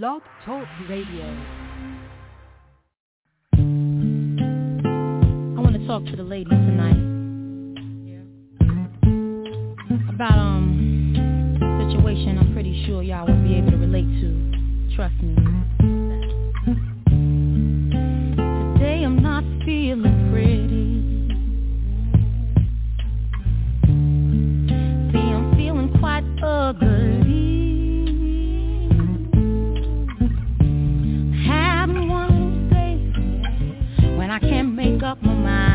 Blog Talk Radio. I want to talk to the ladies tonight. About um situation I'm pretty sure y'all will be able to relate to. Trust me. up my mind.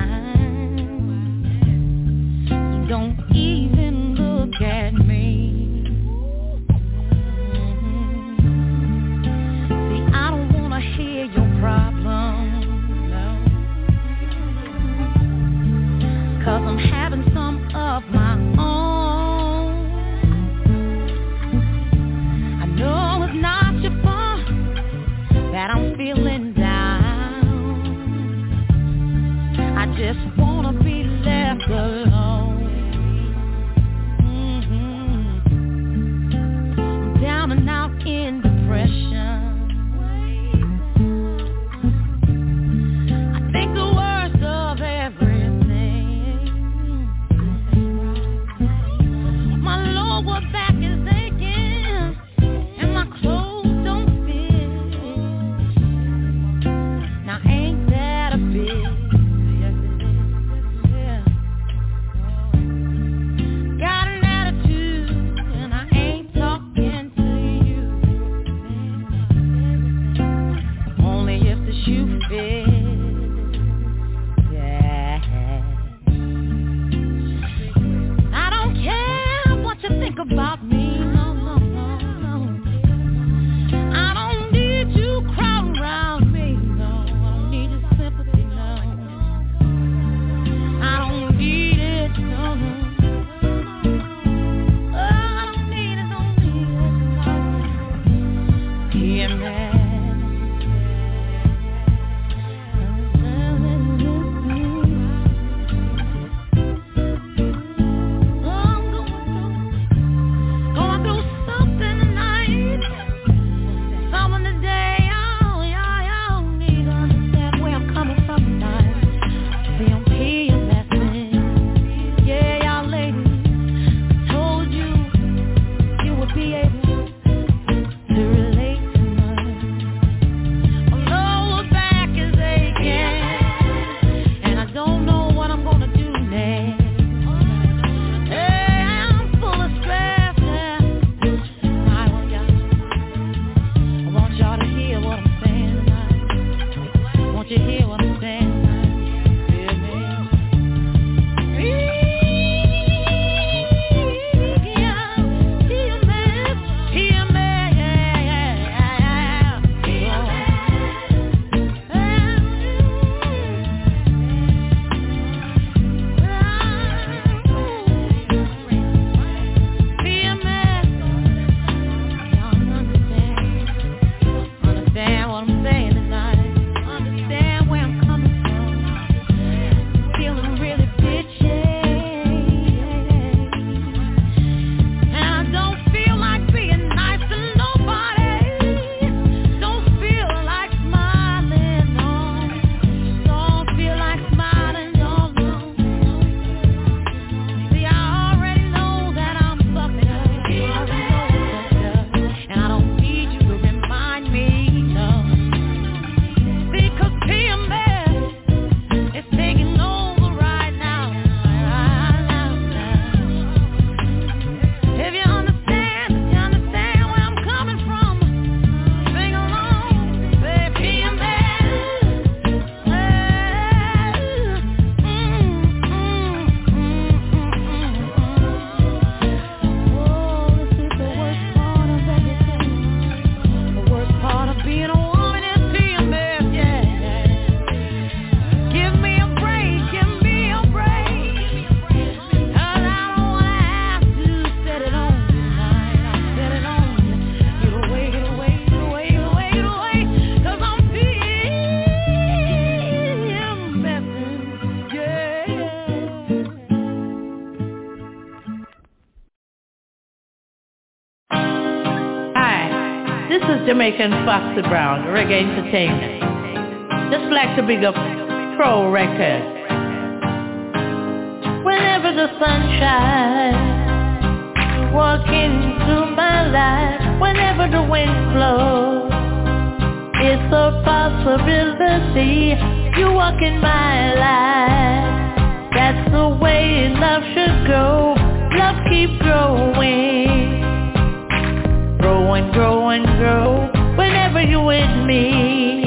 Jamaican Foxy Brown, Reggae Entertainment. Just like to big Pro Records. Whenever the sun shines, walk into my life. Whenever the wind blows, it's a possibility you walk in my life. That's the way love should go. Love keep growing and grow and grow whenever you're with me.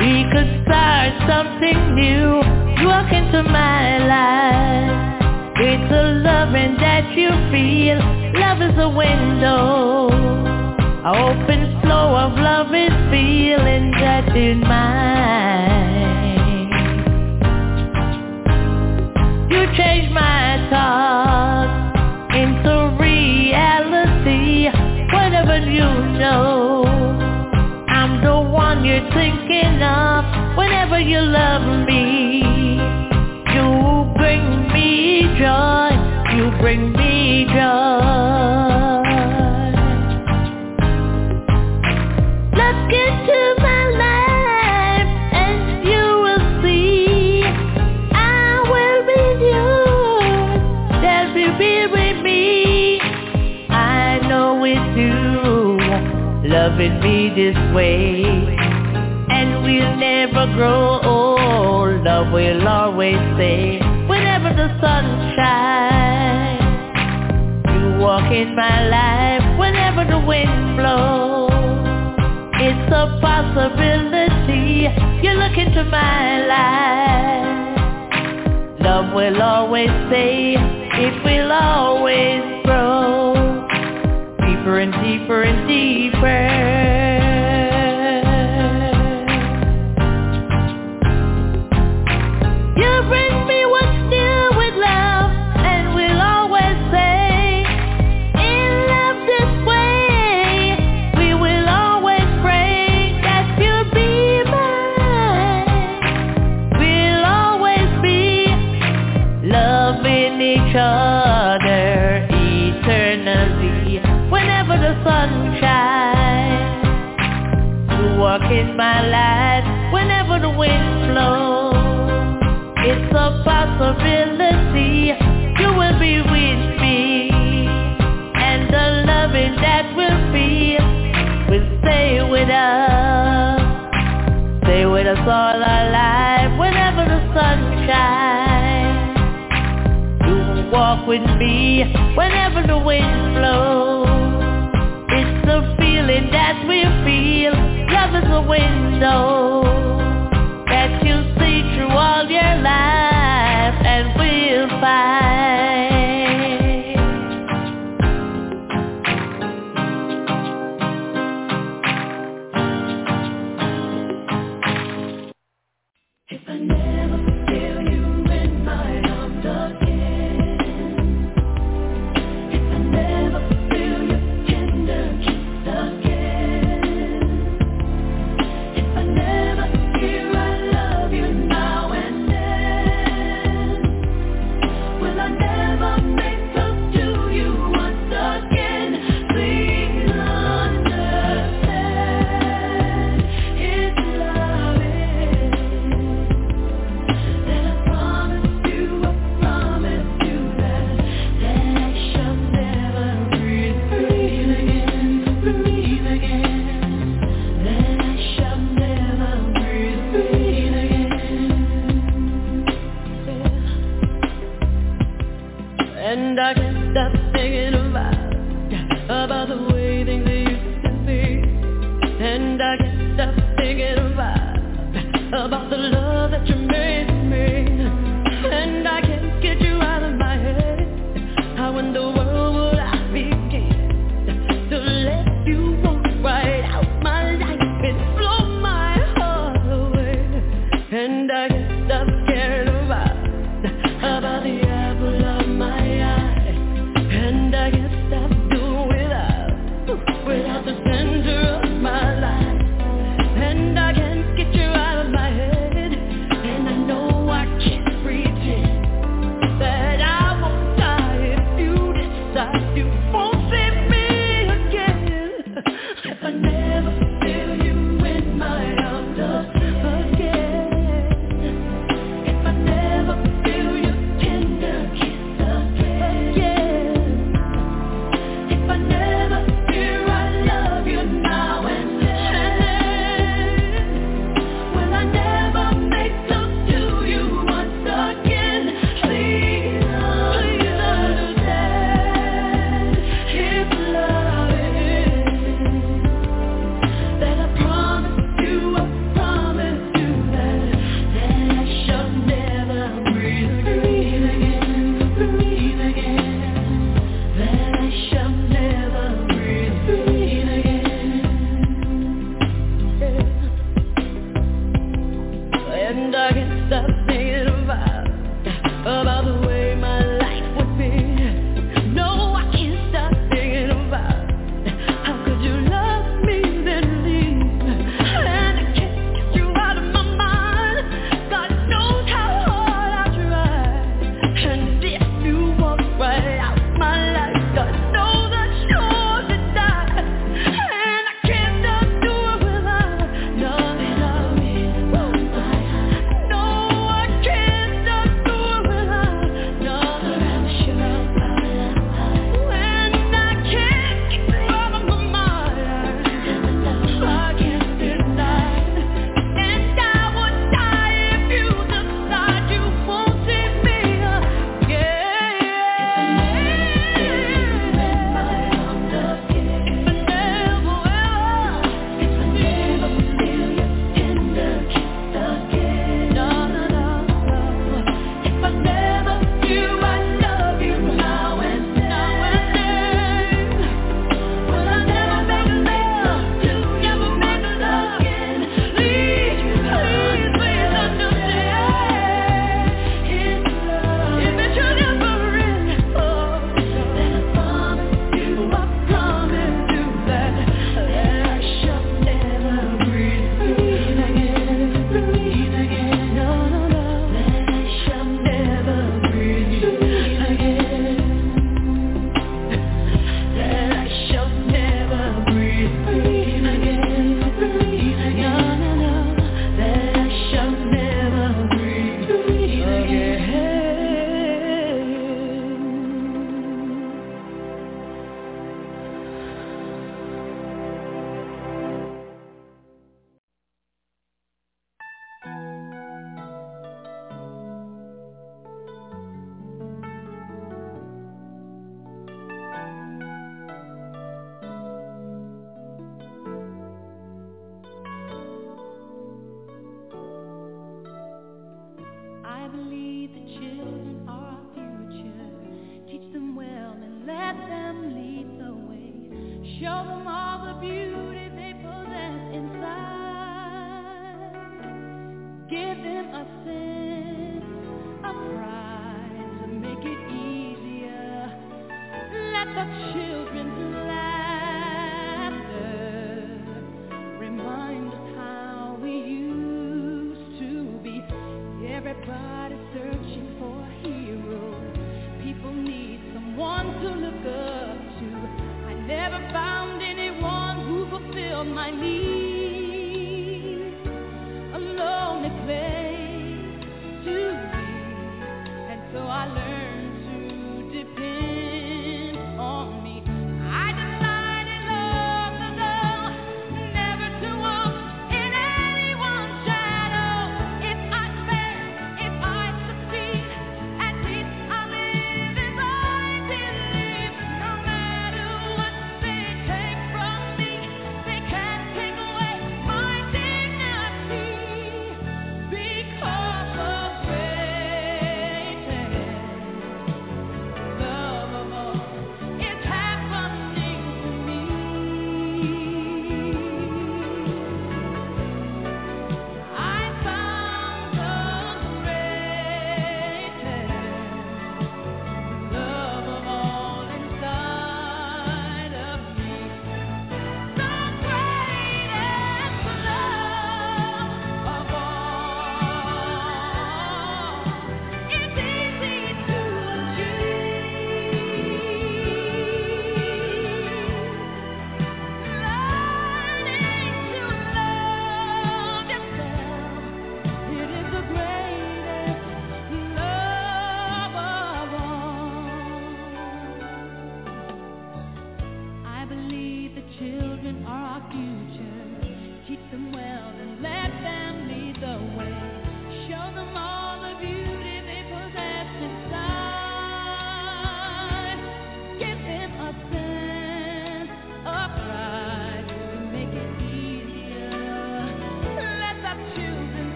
We could start something new. You walk into my life. It's the loving that you feel. Love is a window. An open flow of love is feeling that in mine. You change my thoughts you know I'm the one you're thinking of whenever you love me. You bring me joy, you bring me joy. Loving this way. And we'll never grow old. Love will always stay whenever the sun shines. You walk in my life whenever the wind blows. It's a possibility. You look into my life. Love will always stay. It will always grow deeper and deeper and deeper. In my life whenever the wind blows. It's a possibility you will be with me. And the loving that we'll be will stay with us. Stay with us all our life whenever the sun shines. You will walk with me whenever the wind blows. Window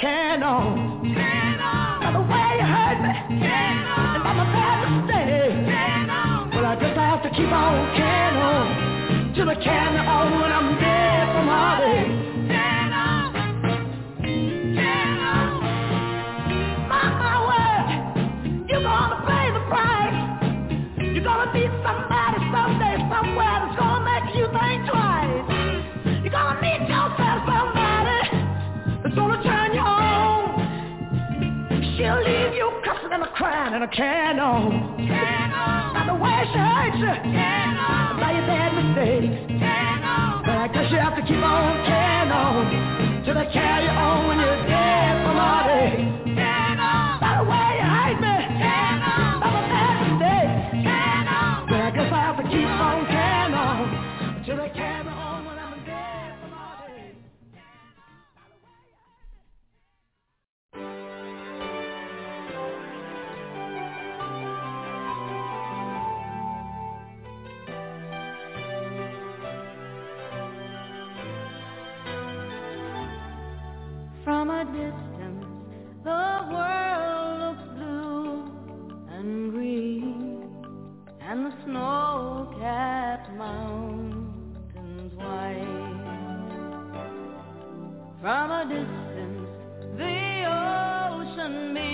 can on. By the way you hurt me. Can on. And by my bad mistake. Can on. Well, I just have to keep on can on. Till the can on. and a can on. Can on. Not the way she hates you. Can on. By your bad mistakes. Can. But I guess you have to keep on can on. Till they carry you on when you're dead, from somebody. From a distance, the ocean meets.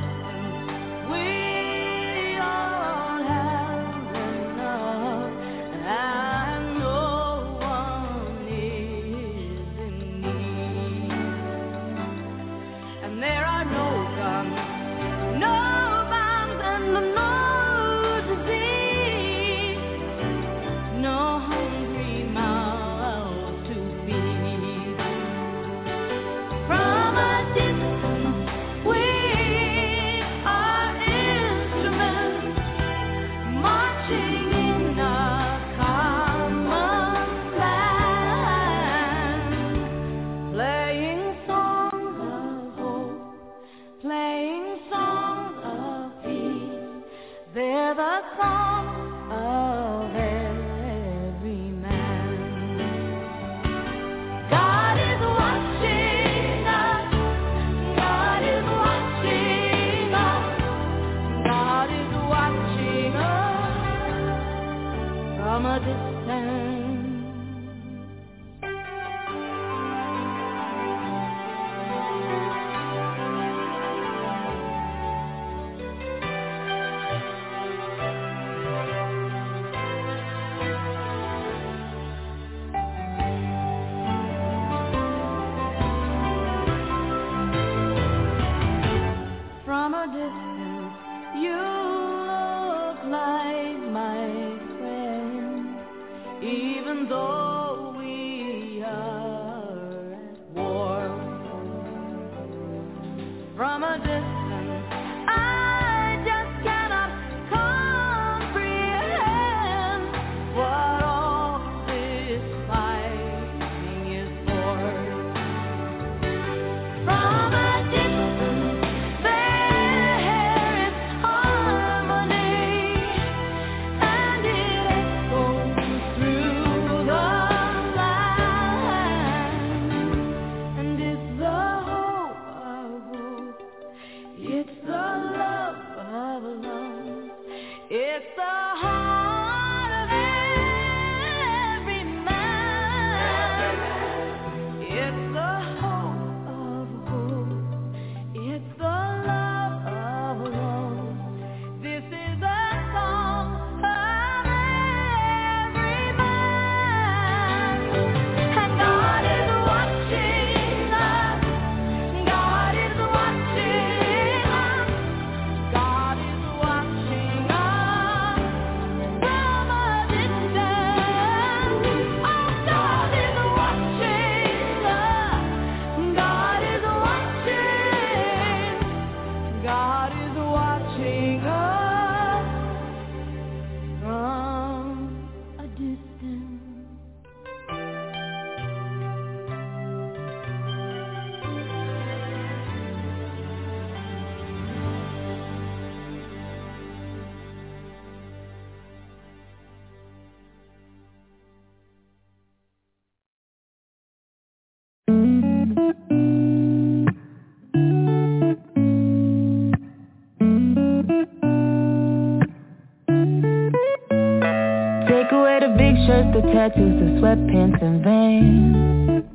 tattoos, the sweatpants and Vans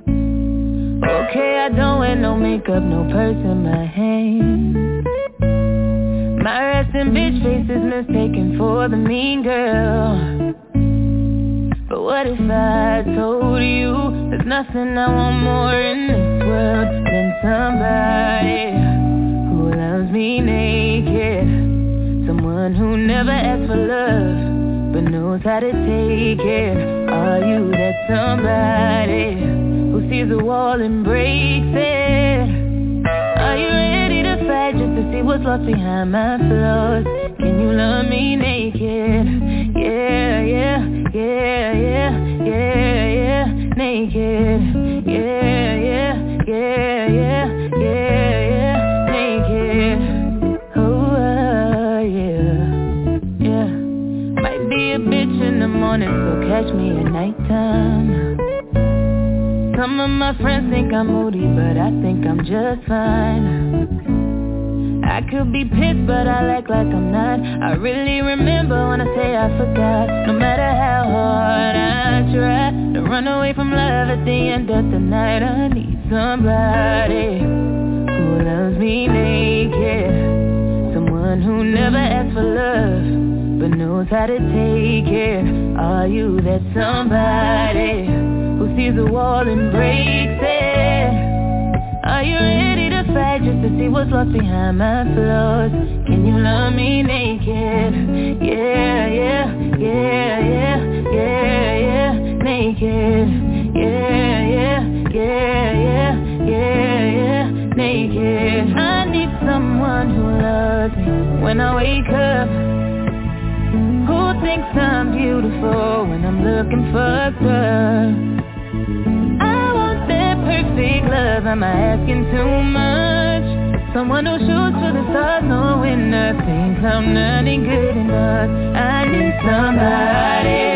Okay, I don't wear no makeup, no purse in my hand. My resting bitch face is mistaken for the mean girl. But what if I told you There's nothing I want more in this world Than somebody who loves me naked? Someone who never asks for love but knows how to take it. Are you that somebody who sees a wall and breaks it? Are you ready to fight just to see what's lost behind my flaws? Can you love me naked? Yeah, yeah, yeah, yeah, yeah, yeah, naked. Some of my friends think I'm moody, but I think I'm just fine. I could be pissed, but I act like I'm not. I really remember when I say I forgot. No matter how hard I try to run away from love at the end of the night, I need somebody who loves me naked. Someone who never asks for love but knows how to take it. Are you that somebody sees a wall and breaks it? Are you ready to fight just to see what's lost behind my flaws? Can you love me naked? Yeah, yeah, yeah, yeah, yeah, yeah, naked. Yeah, yeah, yeah, yeah, yeah, yeah, naked. I need someone who loves me when I wake up who thinks I'm beautiful when I'm looking fucked up? Am I asking too much? Someone who shoots for the stars knowing nothing I'm not good enough I need somebody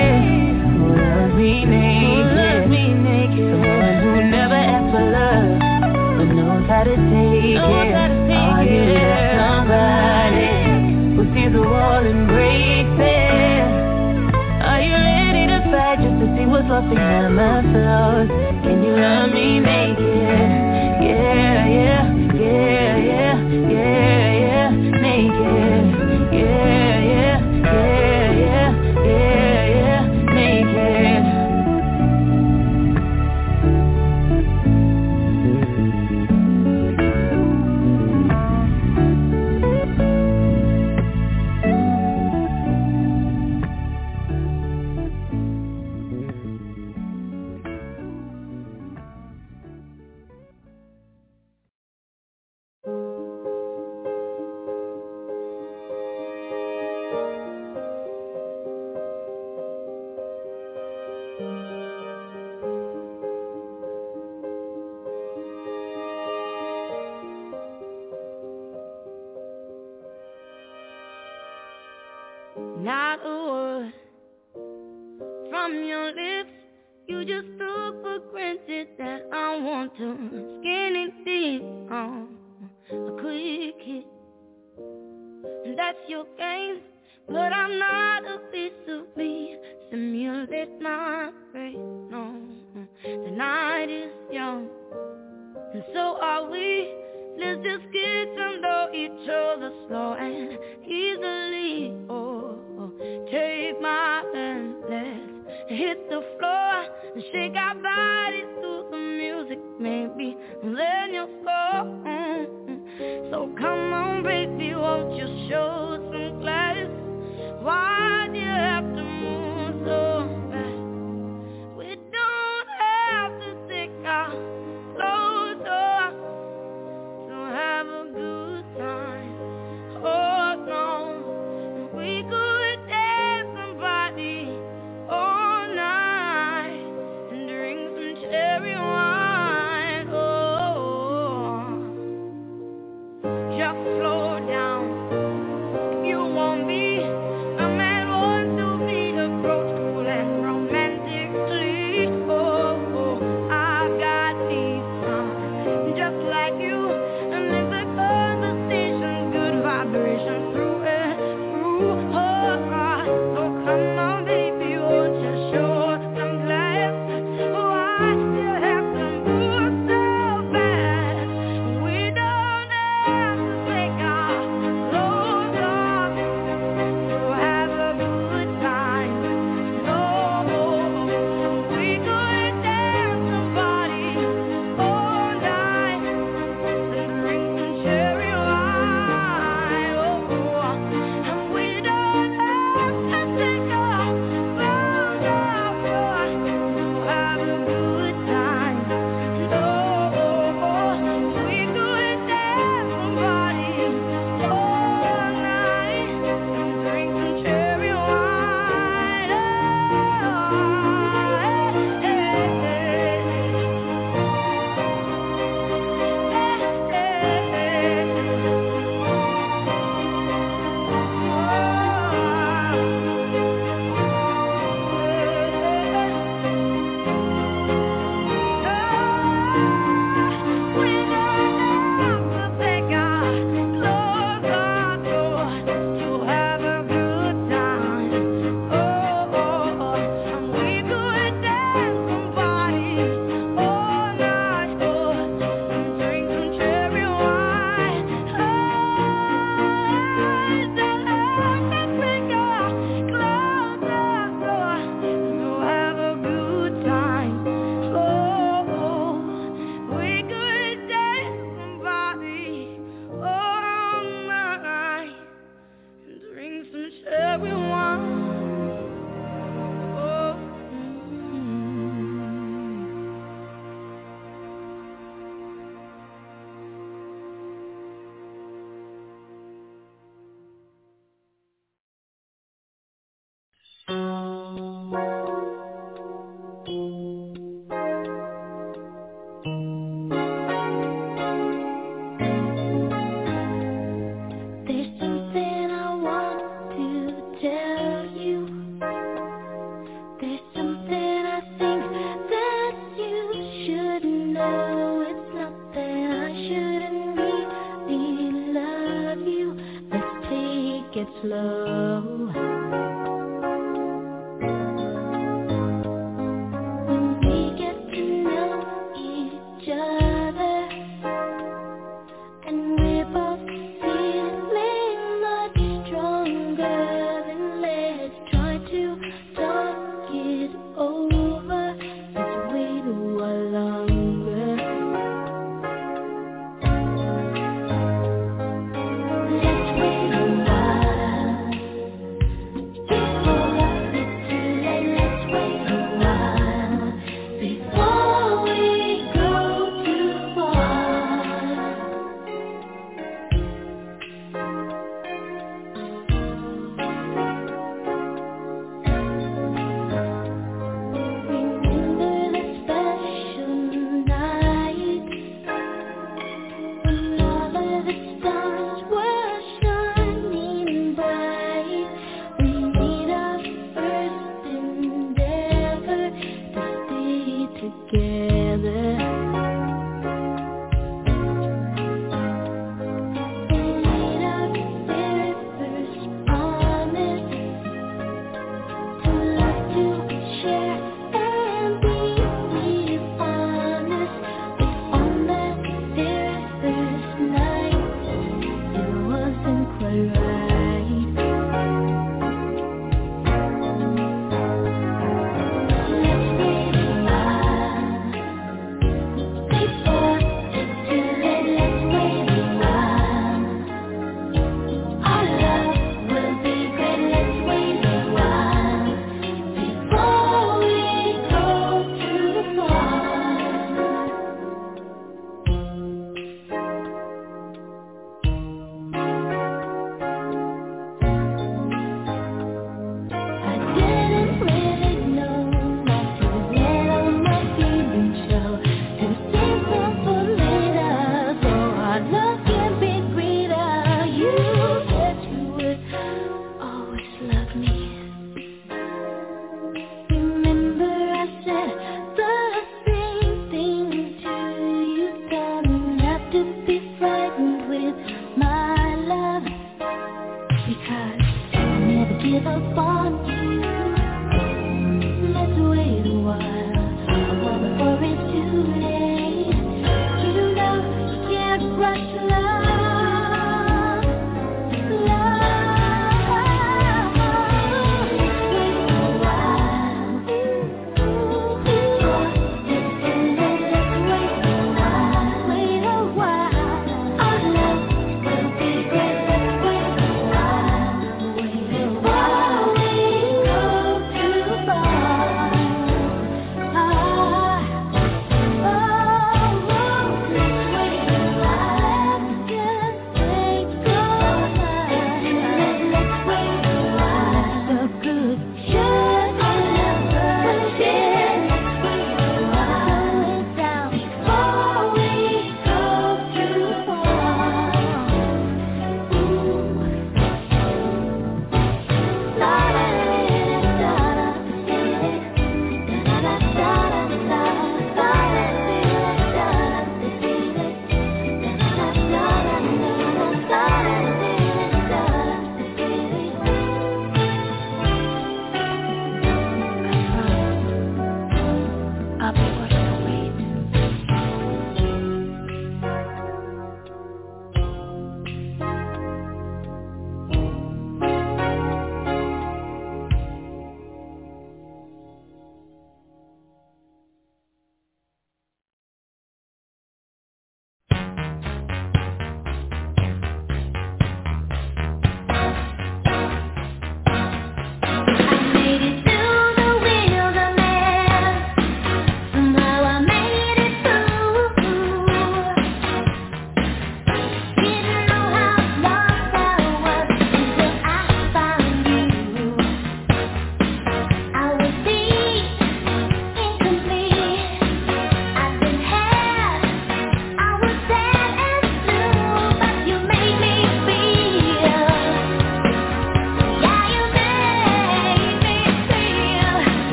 who loves me naked, me naked. Someone who never asks for love But knows how to take it, how to take Are you that somebody who sees a wall and breaks it? Are you ready to fight just to see what's lost behind my flaws? Can you love me naked? Yeah, yeah,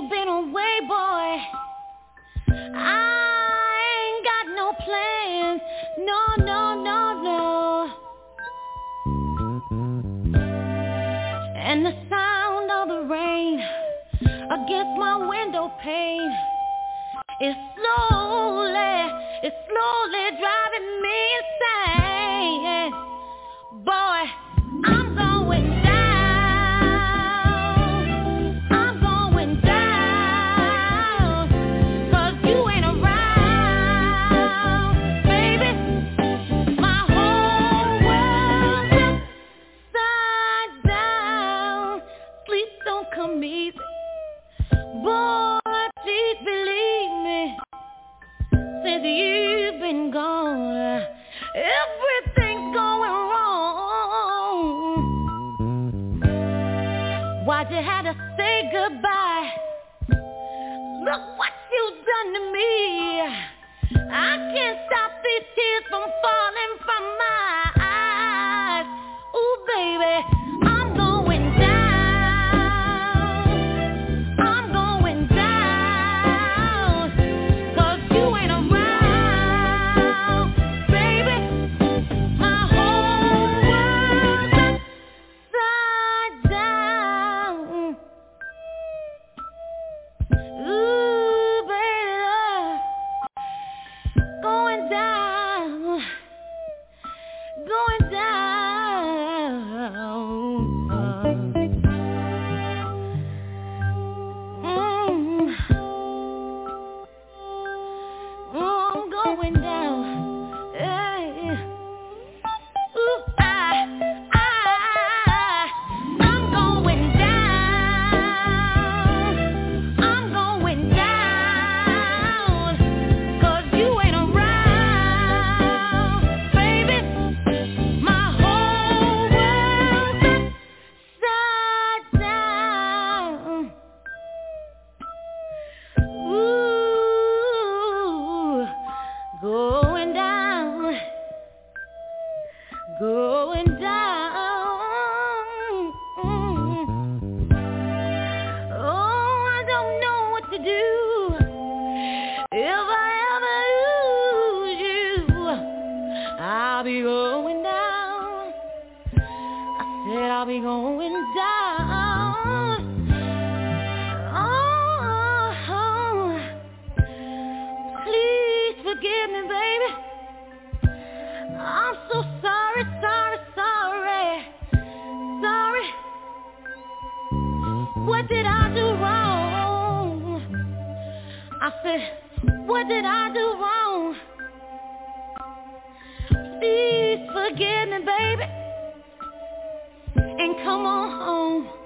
You've been away, boy? I ain't got no plans. No, no, no, no. And the sound of the rain against my window pane we going down. Oh, oh, please forgive me, baby. I'm so sorry, sorry, sorry, sorry. What did I do wrong? I said, what did I do wrong? Please forgive me, baby come on home.